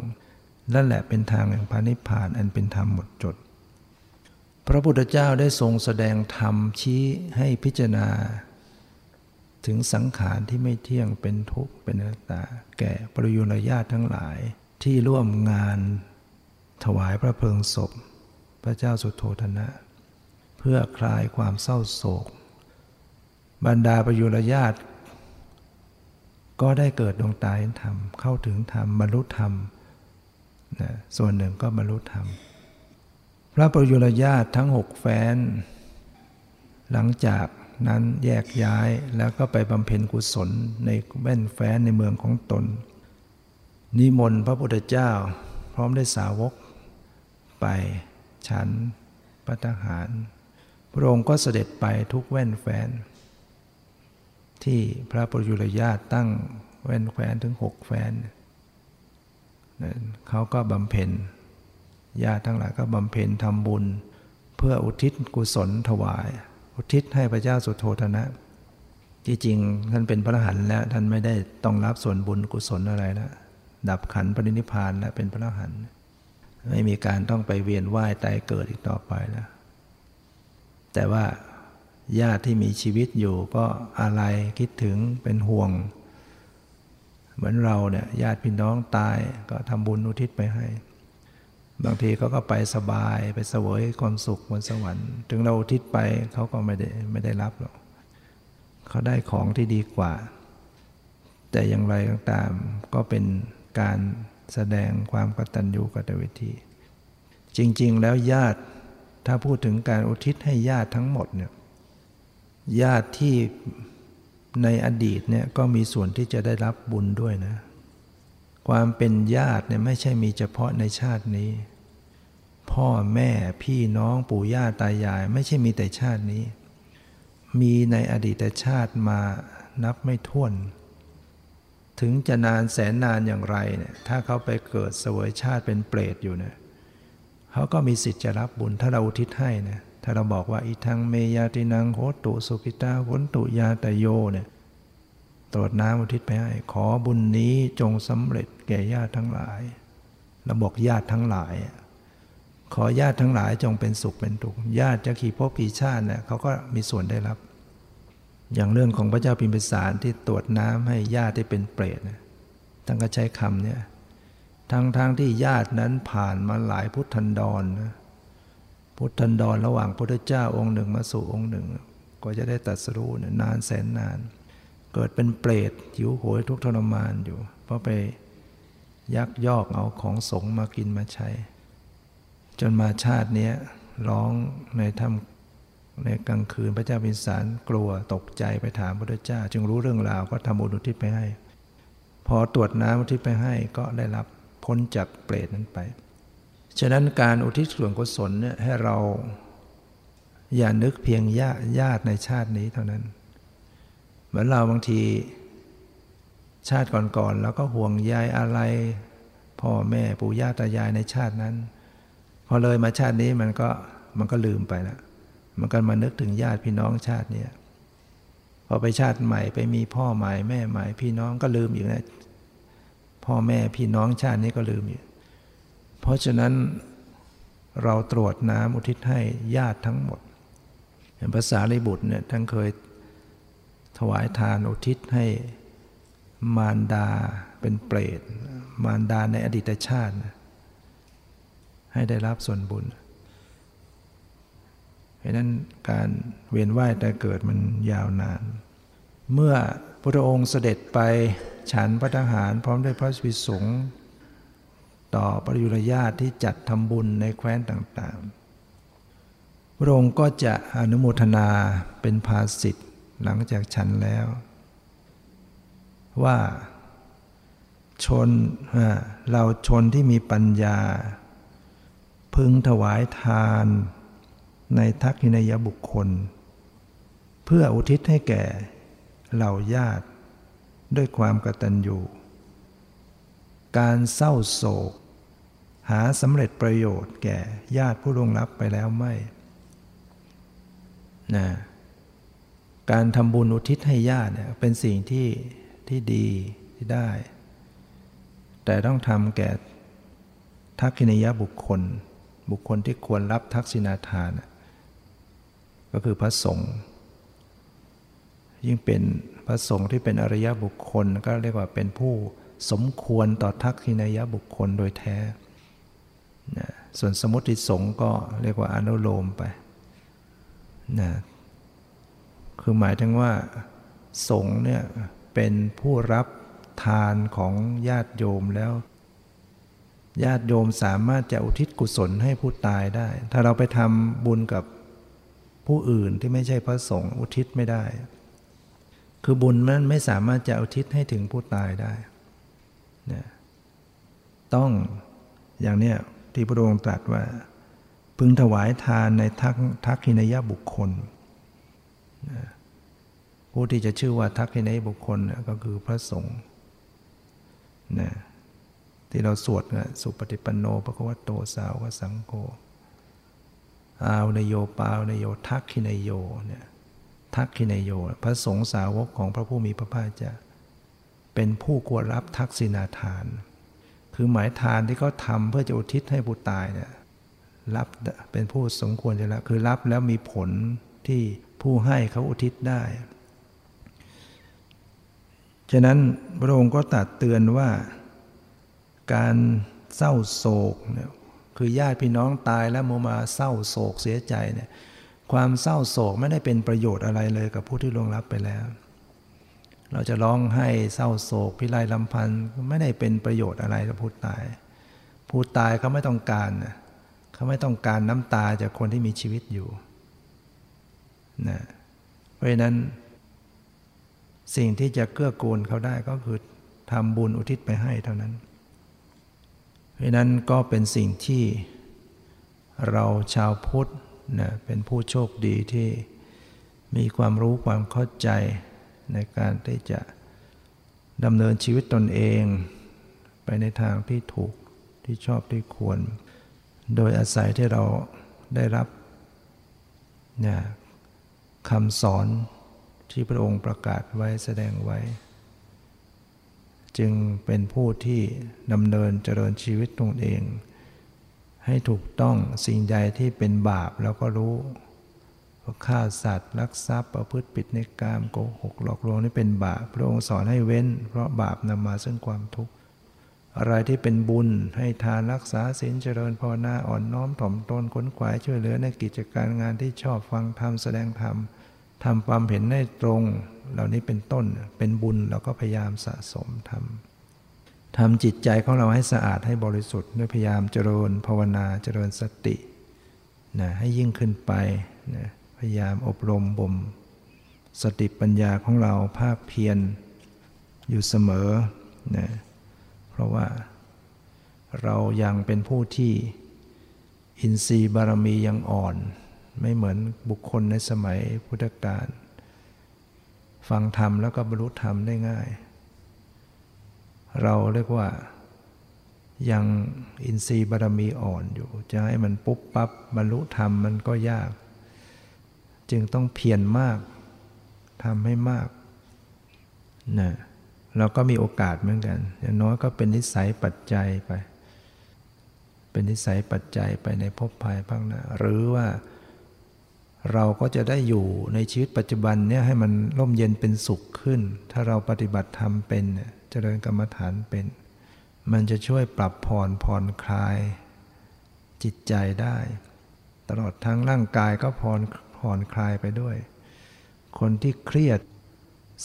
A: นั่นแหละเป็นทางแห่งพระนิพพานอันเป็นธรรมหมดจด พระพุทธเจ้าได้ทรงแสดงธรรมชี้ให้พิจารณา ถึงสังขารที่ไม่เที่ยงเป็นทุกข์เป็นอนัตตา แก่ปริยุรญาติทั้งหลายที่ร่วมงานถวายพระเพลิงศพ พระเจ้าสุโธธนะ เพื่อคลายความเศร้าโศก บรรดาประยุรญาติ ก็ได้เกิดดวงตาเห็นธรรม เข้าถึงธรรมบรรลุธรรมนะส่วนหนึ่งก็บรรลุธรรม พระประยุรญาติทั้งหกแฟนหลังจากนั้นแยกย้ายแล้วก็ไปบำเพ็ญกุศลในแว่นแฟนในเมืองของตน นิมนต์พระพุทธเจ้า พร้อมได้สาวกไปฉันปัตหาร พระองค์ก็เสด็จไปทุกแว่นแฟน ที่พระปรยุรญาตตั้งแว่นแฟนถึงหกแฟน เขาก็บำเพ็ญญาติทั้งหลายก็บำเพ็ญทำบุญ เพื่ออุทิศกุศลถวาย อุทิศให้พระเจ้าสุโธธนะ ที่จริงท่านเป็นพระหันแล้วท่านไม่ได้ต้องรับส่วนบุญกุศลอะไรแล้วดับขันปรินิพานแล้วเป็นพระหันไม่มีการต้องไปเวียนว่ายตายเกิดอีกต่อไปแล้ว แต่ว่าญาติที่มีชีวิตอยู่ก็อะไรคิดถึงเป็นห่วง เหมือนเราเนี่ยญาติพี่น้องตายก็ทำบุญอุทิศไปให้ บางทีเขาก็ไปสบายไปเสวยความสุขบนสวรรค์ ถึงเราอุทิศไปเขาก็ไม่ได้ไม่ได้รับหรอกเขาได้ของที่ดีกว่า แต่อย่างไรก็ตามก็เป็นการแสดงความกตัญญูกตเวที จริง ๆ แล้วญาติ ถ้าพูดถึงการอุทิศให้ญาติทั้งหมดเนี่ยญาติที่ในอดีตเนี่ยก็มีส่วนที่จะได้รับบุญด้วยนะ ความเป็นญาติเนี่ยไม่ใช่มีเฉพาะในชาตินี้ พ่อแม่พี่น้องปู่ย่าตายาย ไม่ใช่มีแต่ชาตินี้ มีในอดีตชาติมานับไม่ถ้วน ถึงจะนานแสนนานอย่างไรเนี่ยถ้าเขาไปเกิดเสวยชาติเป็นเปรตอยู่เนี่ย เขาก็มีสิทธิ์จะรับบุญถ้าเราอุทิศให้นะถ้าเราบอกว่าอีทังเมยาตินังโหตุสุกิตาหนตุยาตโยเนี่ยตรวจน้ำอุทิศไปให้ ขอบุญนี้จงสำเร็จแก่ญาติทั้งหลายเราบอกญาติทั้งหลาย ขอญาติทั้งหลายจงเป็นสุขเป็นทุกข์ญาติจะขี่พบกี่ชาติเนี่ยเขาก็มีส่วนได้รับ อย่างเรื่องของพระเจ้าพิมพิสารที่ตรวจน้ำให้ญาติที่เป็นเปรตนะท่านก็ใช้คำเนี่ย ทั้งๆทที่ญาตินั้นผ่านมาหลายพุทธันดรนะพุทธันดรระหว่างพระเจ้าองค์หนึ่งมาสู่องค์หนึ่ง ก็จะได้ตัดสู้นานแสนนาน เกิดเป็นเปรตหิวโหยทุกทรมานอยู่ เพราะไปยักยอกเอาของสงมากินมาใช้ จนมาชาตินี้ร้องในถ้ำในกลางคืนพระเจ้าพิสารกลัวตกใจไปถามพระเจ้า จึงรู้เรื่องราวก็ทำบุญอุทิศไปให้ พอตรวจน้ำอุทิศไปให้ก็ได้รับ พ้นจากเปรตนั้นไป ฉะนั้นการอุทิศส่วนกุศลเนี่ยให้เราอย่านึกเพียงญาติญาติในชาตินี้เท่านั้น เหมือนเราบางทีชาติก่อนๆแล้วก็ห่วงใยอะไร พ่อแม่ปู่ย่าตายายในชาตินั้น พอเลยมาชาตินี้มันก็มันก็ลืมไปแล้วมันก็มานึกถึงญาติพี่น้องชาตินี้พอไปชาติใหม่ไปมีพ่อใหม่แม่ใหม่พี่น้องก็ลืมอีกนะ พ่อแม่พี่น้องชาตินี้ก็ลืมอยู่ เพราะฉะนั้นเราตรวจน้ำอุทิศให้ญาติทั้งหมดภาษาลิบุตรเนี่ยท่านเคยถวายทานอุทิศให้มารดาเป็นเปรต มารดาในอดีตชาติ ให้ได้รับส่วนบุญเพราะนั้นการเวียนว่ายแต่เกิดมันยาวนาน เมื่อพระองค์เสด็จไป ฉันพระทหารพร้อมด้วยพระสวิสงฆ์ต่อปริยุรญาติที่จัดทำบุญในแคว้นต่างๆ พระองค์ก็จะอนุโมทนาเป็นภาสิทธิ์หลังจากฉันแล้ว ว่าชนเราชนที่มีปัญญา พึงถวายทานในทักษินยบุคคล เพื่ออุทิศให้แก่เหล่าญาติ ด้วยความกตัญญู การเศร้าโศก หาสำเร็จประโยชน์แก่ญาติผู้ล่วงลับไปแล้วไม่นะการทำบุญอุทิศให้ญาติเนี่ยเป็นสิ่งที่ที่ดีที่ได้ แต่ต้องทำแก่ทักษิณยบุคคล บุคคลที่ควรรับทักษิณาทาน ก็คือพระสงฆ์ยิ่งเป็นพระสงฆ์ที่เป็นอริยบุคคลก็เรียกว่าเป็นผู้สมควรต่อทักษินายบุคคลโดยแท้นะส่วนสมุติสงฆ์ก็เรียกว่าอนุโลมไปนะคือหมายถึงว่า สงฆ์เนี่ยเป็นผู้รับทานของญาติโยมแล้ว ญาติโยมสามารถจะอุทิศกุศลให้ผู้ตายได้ ถ้าเราไปทำบุญกับผู้อื่นที่ไม่ใช่พระสงฆ์อุทิศไม่ได้ คือบุญมันไม่สามารถจะอุทิศให้ถึงผู้ตายได้นะต้องอย่างเนี้ยที่พระองค์ตรัสว่า พึงถวายทานในทักทักขินยบุคคลนะผู้ที่จะชื่อว่าทักขินยบุคคลก็คือพระสงฆ์นะที่เราสวดนะสุปฏิปันโนปะควะโตสาวกสังโฆอาวนโยปาวนโยทักขินโยเนี่ย ทักขินโย พระสงฆ์สาวกของพระผู้มีพระภาคเจ้าเป็นผู้ควรรับทักษิณาทาน คือหมายทานที่เขาทำเพื่อจะอุทิศให้ผู้ตายเนี่ยรับเป็นผู้สมควรจะรับคือรับแล้วมีผลที่ผู้ให้เขาอุทิศได้ ฉะนั้นพระองค์ก็ตัดเตือนว่าการเศร้าโศกเนี่ยคือญาติพี่น้องตายแล้วโมมาเศร้าโศกเสียใจเนี่ย ความเศร้าโศกไม่ได้เป็นประโยชน์อะไรเลยกับผู้ที่ล่วงลับไปแล้ว เราจะร้องให้เศร้าโศกพิไรลำพันธ์ไม่ได้เป็นประโยชน์อะไรกับผู้ตาย ผู้ตายเขาไม่ต้องการเขาไม่ต้องการน้ำตาจากคนที่มีชีวิตอยู่นะเพราะนั้น สิ่งที่จะเกื้อกูลเขาได้ก็คือทำบุญอุทิศไปให้เท่านั้น เพราะนั้นก็เป็นสิ่งที่เราชาวพุทธ นะเป็นผู้โชคดีที่มีความรู้ความเข้าใจในการที่จะดำเนินชีวิตตนเอง ไปในทางที่ถูกที่ชอบที่ควร โดยอาศัยที่เราได้รับนี่ยคำสอนที่พระองค์ประกาศไว้แสดงไว้ จึงเป็นผู้ที่ดำเนินเจริญชีวิตตนเอง ให้ถูกต้องสิ่งใดที่เป็นบาปแล้วก็รู้ฆ่าสัตว์ลักทรัพย์ประพฤติผิดในกามโกหกหลอกลวงนี่เป็นบาปพระองค์สอนให้เว้น เพราะบาปนำมาซึ่งความทุกข์อะไรที่เป็นบุญให้ทานรักษาศีลเจริญภาวนาอ่อนน้อมถ่อมตนขนขวายช่วยเหลือในกิจการงานที่ชอบฟังธรรมแสดงธรรมทำความเห็นให้ตรง เหล่านี้เป็นต้นเป็นบุญเราก็พยายามสะสมทำ ทำจิตใจของเราให้สะอาดให้บริสุทธิ์ด้วยพยายามเจริญภาวนาเจริญสตินะให้ยิ่งขึ้นไปนะพยายามอบรมบ่มสติปัญญาของเราภาคเพียรอยู่เสมอนะเพราะว่าเรายังเป็นผู้ที่อินทรีย์บารมียังอ่อน ไม่เหมือนบุคคลในสมัยพุทธกาลฟังธรรมแล้วก็บรรลุธรรมได้ง่าย เราเรียกว่ายังอินทรีย์บารมีอ่อนอยู่ จะให้มันปุ๊บปั๊บบรรลุธรรมมันก็ยาก จึงต้องเพียรมากทำให้มากนะเราก็มีโอกาสเหมือนกัน อย่างน้อยก็เป็นนิสัยปัจจัยไป เป็นนิสัยปัจจัยไปในภพภายภาคหน้าหรือว่าเราก็จะได้อยู่ในชีวิตปัจจุบันเนี่ยให้มันร่มเย็นเป็นสุขขึ้น ถ้าเราปฏิบัติธรรมเป็นเจริญกรรมฐานเป็น มันจะช่วยปรับผ่อนผ่อนคลาย จิตใจได้ ตลอดทั้งร่างกายก็ผ่อนผ่อนคลายไปด้วย คนที่เครียด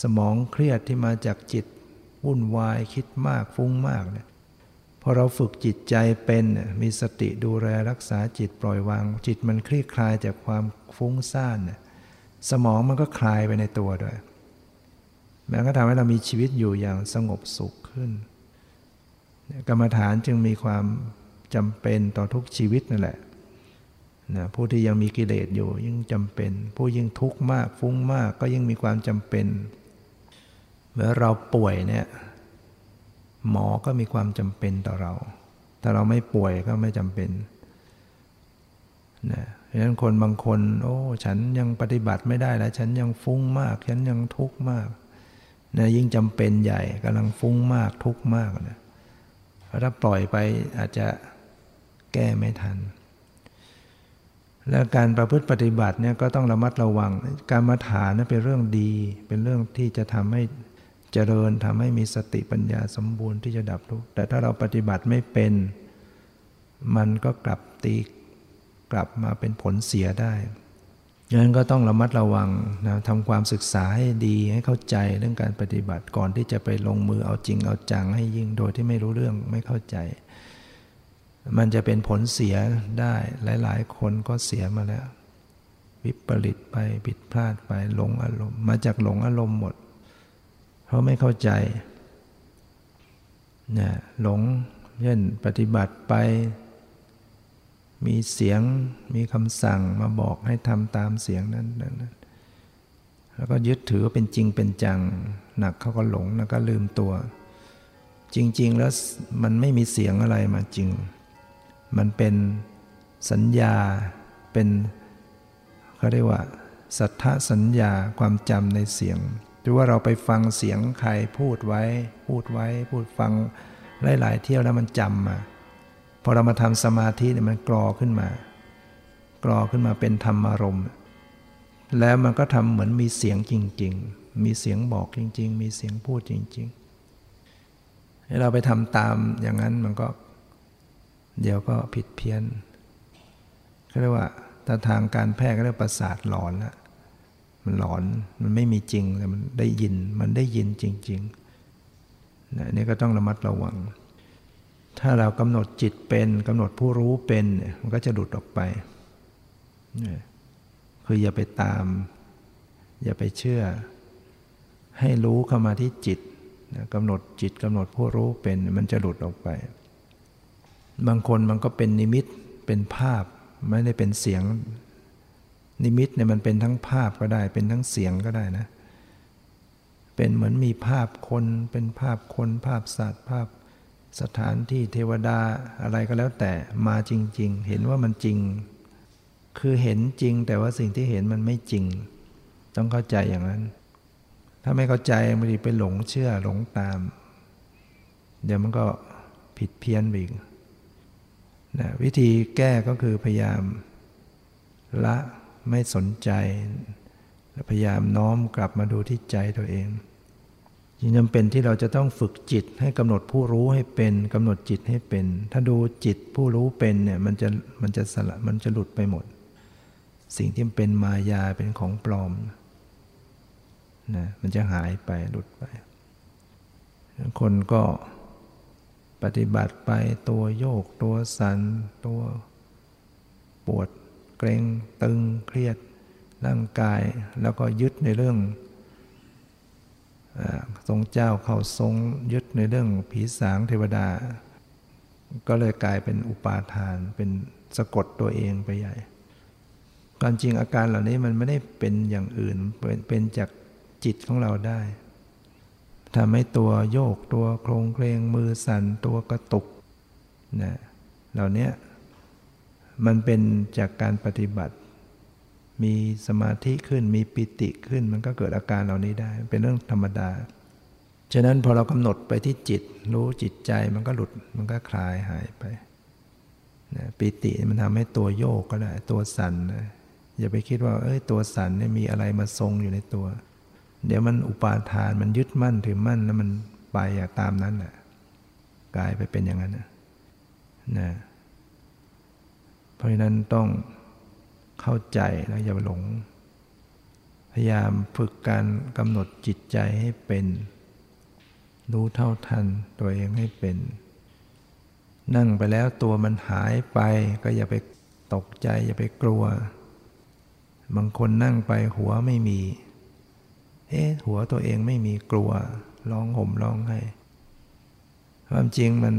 A: สมองเครียดที่มาจากจิตวุ่นวายคิดมากฟุ้งมากเนี่ยพอเราฝึกจิตใจเป็นมีสติดูแลรักษาจิตปล่อยวาง จิตมันคลี่คลายจากความฟุ้งซ่านเนี่ยสมองมันก็คลายไปในตัวด้วย มันก็ทำให้เรามีชีวิตอยู่อย่างสงบสุขขึ้น กรรมฐานจึงมีความจำเป็นต่อทุกชีวิตนั่นแหละนะผู้ที่ยังมีกิเลสอยู่ยิ่งจำเป็น ผู้ยิ่งทุกข์มากฟุ้งมากก็ยิ่งมีความจำเป็น เมื่อเราป่วยเนี่ยหมอก็มีความจำเป็นต่อเรา ถ้าเราไม่ป่วยก็ไม่จำเป็นนะเพราะฉะนั้นคนบางคน โอ้ ฉันยังปฏิบัติไม่ได้แล้ว ฉันยังฟุ้งมาก ฉันยังทุกข์มาก นะยิ่งจำเป็นใหญ่กำลังฟุ้งมากทุกข์มากนะถ้าปล่อยไปอาจจะแก้ไม่ทัน และการประพฤติปฏิบัติเนี่ยก็ต้องระมัดระวัง การมาฐานนั้นเป็นเรื่องดี เป็นเรื่องที่จะทำให้เจริญทำให้มีสติปัญญาสมบูรณ์ที่จะดับทุกข์แต่ถ้าเราปฏิบัติไม่เป็น มันก็กลับตีกลับมาเป็นผลเสียได้ ดังนั้นก็ต้องระมัดระวังนะทำความศึกษาให้ดีให้เข้าใจเรื่องการปฏิบัติก่อนที่จะไปลงมือเอาจริงเอาจังให้ยิ่งโดยที่ไม่รู้เรื่องไม่เข้าใจ มันจะเป็นผลเสียได้หลาย ๆ คนก็เสียมาแล้ว วิปริตไปผิดพลาดไปหลงอารมณ์ มาจากหลงอารมณ์หมด เพราะไม่เข้าใจเนี่ยหลงเช่นปฏิบัติไป มีเสียงมีคำสั่งมาบอกให้ทำตามเสียงนั้นนั้นแล้วก็ยึดถือว่าเป็นจริงเป็นจัง หนักเขาก็หลงแล้วก็ลืมตัว จริง ๆ แล้วมันไม่มีเสียงอะไรมาจริง มันเป็นสัญญาเป็นเขาเรียกว่า สัทธสัญญาความจำในเสียงหรือว่าเราไปฟังเสียงใครพูดไว้ พูดไว้ พูดฟังหลาย ๆ เที่ยวแล้วมันจำมา พอเรามาทำสมาธิเนี่ยมันกรอขึ้นมา กรอขึ้นมาเป็นธรรมารมณ์ แล้วมันก็ทำเหมือนมีเสียงจริง ๆ มีเสียงบอกจริง ๆ มีเสียงพูดจริงๆให้เราไปทำตามอย่างนั้นมันก็ เดี๋ยวก็ผิดเพี้ยนเขาเรียกว่าถ้าทางการแพทย์ก็เรียกประสาทหลอนละมันหลอนมันไม่มีจริงแต่มันได้ยินมันได้ยินจริงๆนะนี่ก็ต้องระมัดระวัง ถ้าเรากำหนดจิตเป็นกำหนดผู้รู้เป็นมันก็จะหลุดออกไป คืออย่าไปตาม อย่าไปเชื่อ ให้รู้เข้ามาที่จิตกำหนดจิตกำหนดผู้รู้เป็นมันจะหลุดออกไป บางคนมันก็เป็นนิมิตเป็นภาพ ไม่ได้เป็นเสียง นิมิตเนี่ยมันเป็นทั้งภาพก็ได้ เป็นทั้งเสียงก็ได้นะเเป็นเหมือนมีภาพคนเป็นภาพคนภาพสัตว์ ภาพ สถานที่เทวดาอะไรก็แล้วแต่มาจริง ๆ เห็นว่ามันจริง คือเห็นจริง แต่ว่าสิ่งที่เห็นมันไม่จริง ต้องเข้าใจอย่างนั้น ถ้าไม่เข้าใจมันจะไปหลงเชื่อหลงตาม เดี๋ยวมันก็ผิดเพี้ยนไปอีกนะวิธีแก้ก็คือพยายาม ละไม่สนใจ พยายามน้อมกลับมาดูที่ใจตัวเอง ยิ่งจำเป็นที่เราจะต้องฝึกจิตให้กำหนดผู้รู้ให้เป็นกำหนดจิตให้เป็น ถ้าดูจิตผู้รู้เป็นเนี่ยมันจะมันจะสละมันจะหลุดไปหมด สิ่งที่เป็นมายาเป็นของปลอมนะมันจะหายไปหลุดไป คนก็ปฏิบัติไปตัวโยกตัวสันตัวปวดเกรงตึงเครียดร่างกายแล้วก็ยึดในเรื่อง ทรงเจ้าเข้าทรงยึดในเรื่องผีสางเทวดา ก็เลยกลายเป็นอุปาทานเป็นสะกดตัวเองไปใหญ่ความจริงอาการเหล่านี้มันไม่ได้เป็นอย่างอื่นเป็นจากจิตของเราได้ทำให้ตัวโยกตัวโครงเคลงมือสั่นตัวกระตุกนะเหล่านี้มันเป็นจากการปฏิบัติ มีสมาธิขึ้น มีปิติขึ้น มันก็เกิดอาการเหล่านี้ได้ เป็นเรื่องธรรมดา ฉะนั้นพอเรากำหนดไปที่จิต รู้จิตใจมันก็หลุด มันก็คลายหายไปนะปิติมันทำให้ตัวโยกก็ได้ ตัวสันนะอย่าไปคิดว่า เอ้ย ตัวสันเนี่ยมีอะไรมาทรงอยู่ในตัว เดี๋ยวมันอุปาทาน มันยึดมั่นถือมั่นแล้วมันไปอยางตามนั้นแหละกลายไปเป็นอย่างนั้นนะนะเพราะฉะนั้นต้อง เข้าใจแล้วอย่าหลง พยายามฝึกการกำหนดจิตใจให้เป็น รู้เท่าทันตัวเองให้เป็น นั่งไปแล้วตัวมันหายไป ก็อย่าไปตกใจ อย่าไปกลัว บางคนนั่งไปหัวไม่มี เอ๊ะหัวตัวเองไม่มีกลัวร้องห่มร้องไห้ความจริงมัน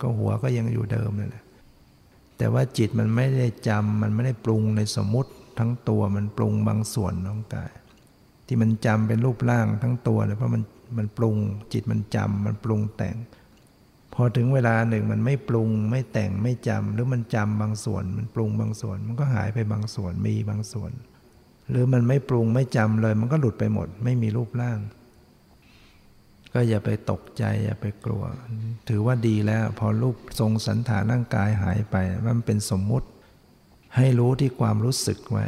A: ก็หัวก็ยังอยู่เดิมนั่นแหละ แต่ว่าจิตมันไม่ได้จำมันไม่ได้ปรุงในสมมติทั้งตัวมันปรุงบางส่วนของกาย ที่มันจำเป็นรูปร่างทั้งตัวเลยเพราะมันมันปรุง จิตมันจำมันปรุงแต่ง พอถึงเวลาหนึ่งมันไม่ปรุง ไม่แต่งไม่จำหรือมันจำบางส่วน มันปรุงบางส่วน มันก็หายไปบางส่วนมีบางส่วน หรือมันไม่ปรุงไม่จำเลย มันก็หลุดไปหมด ไม่มีรูปร่าง ก็อย่าไปตกใจ อย่าไปกลัว ถือว่าดีแล้ว พอรูปทรงสันฐานร่างกายหายไป มันเป็นสมมุติ ให้รู้ที่ความรู้สึกไว้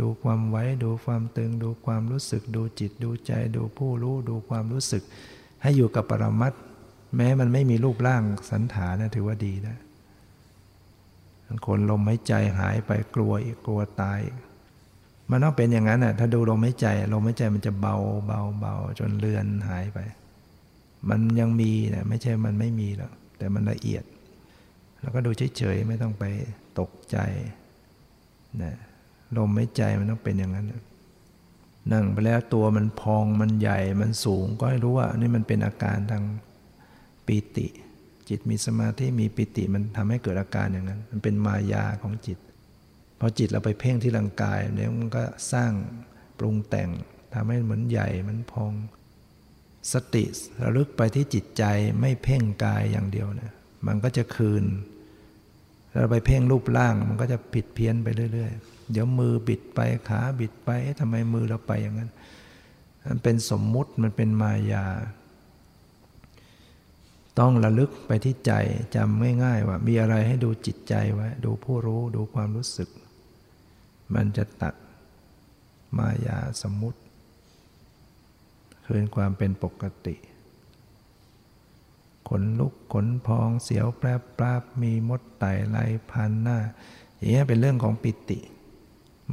A: ดูความไว้ ดูความตึง ดูความรู้สึก ดูจิต ดูใจ ดูผู้รู้ ดูความรู้สึก ให้อยู่กับปรมัตแม้มันไม่มีรูปร่างสันฐานนะถือว่าดีนะคนลมหายใจหายไปกลัวอีกกลัวตาย มันต้องเป็นอย่างนั้นน่ะถ้าดูลมหายใจลมหายใจมันจะเบาเบาเบาจนเลือนหายไป มันยังมีนะไม่ใช่มันไม่มีหรอกแต่มันละเอียด แล้วก็ดูเฉยๆไม่ต้องไปตกใจนะลมไม่ใจมันต้องเป็นอย่างนั้นนั่งไปแล้วตัวมันพองมันใหญ่มันสูงก็ให้รู้ว่านี่มันเป็นอาการทางปิติ จิตมีสมาธิมีปิติมันทำให้เกิดอาการอย่างนั้น มันเป็นมายาของจิตพอจิตเราไปเพ่งที่ร่างกายเนี่ยมันก็สร้างปรุงแต่งทำให้เหมือนใหญ่มันพอง สติระลึกไปที่จิตใจไม่เพ่งกายอย่างเดียวนะมันก็จะคืนเราไปเพ่งรูปร่างมันก็จะผิดเพี้ยนไปเรื่อยๆ เดี๋ยวมือบิดไปขาบิดไปทำไมมือเราไปอย่างนั้นมันเป็นสมมุติมันเป็นมายา ต้องระลึกไปที่ใจจำง่ายๆว่า มีอะไรให้ดูจิตใจไว้ ดูผู้รู้ดูความรู้สึก มันจะตัดมายาสมมุติ คืนความเป็นปกติ ขนลุกขนพองเสียวแปรปราบมีมดไต่ไลพันหน้า อย่างนี้เป็นเรื่องของปิติ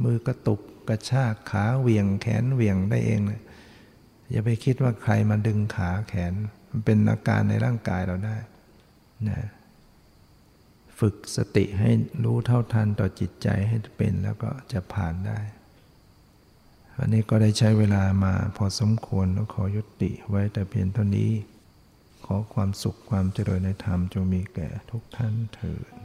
A: มือกระตุกกระชากขาเหวี่ยงแขนเหวี่ยงได้เองเลยอย่าไปคิดว่าใครมาดึงขาแขน มันเป็นอาการในร่างกายเราได้นะฝึกสติให้รู้เท่าทันต่อจิตใจให้เป็นแล้วก็จะผ่านได้ วันนี้ก็ได้ใช้เวลามาพอสมควรแล้วขอยุติไว้แต่เพียงเท่านี้ ขอความสุขความเจริญในธรรมจงมีแก่ทุกท่านเถิด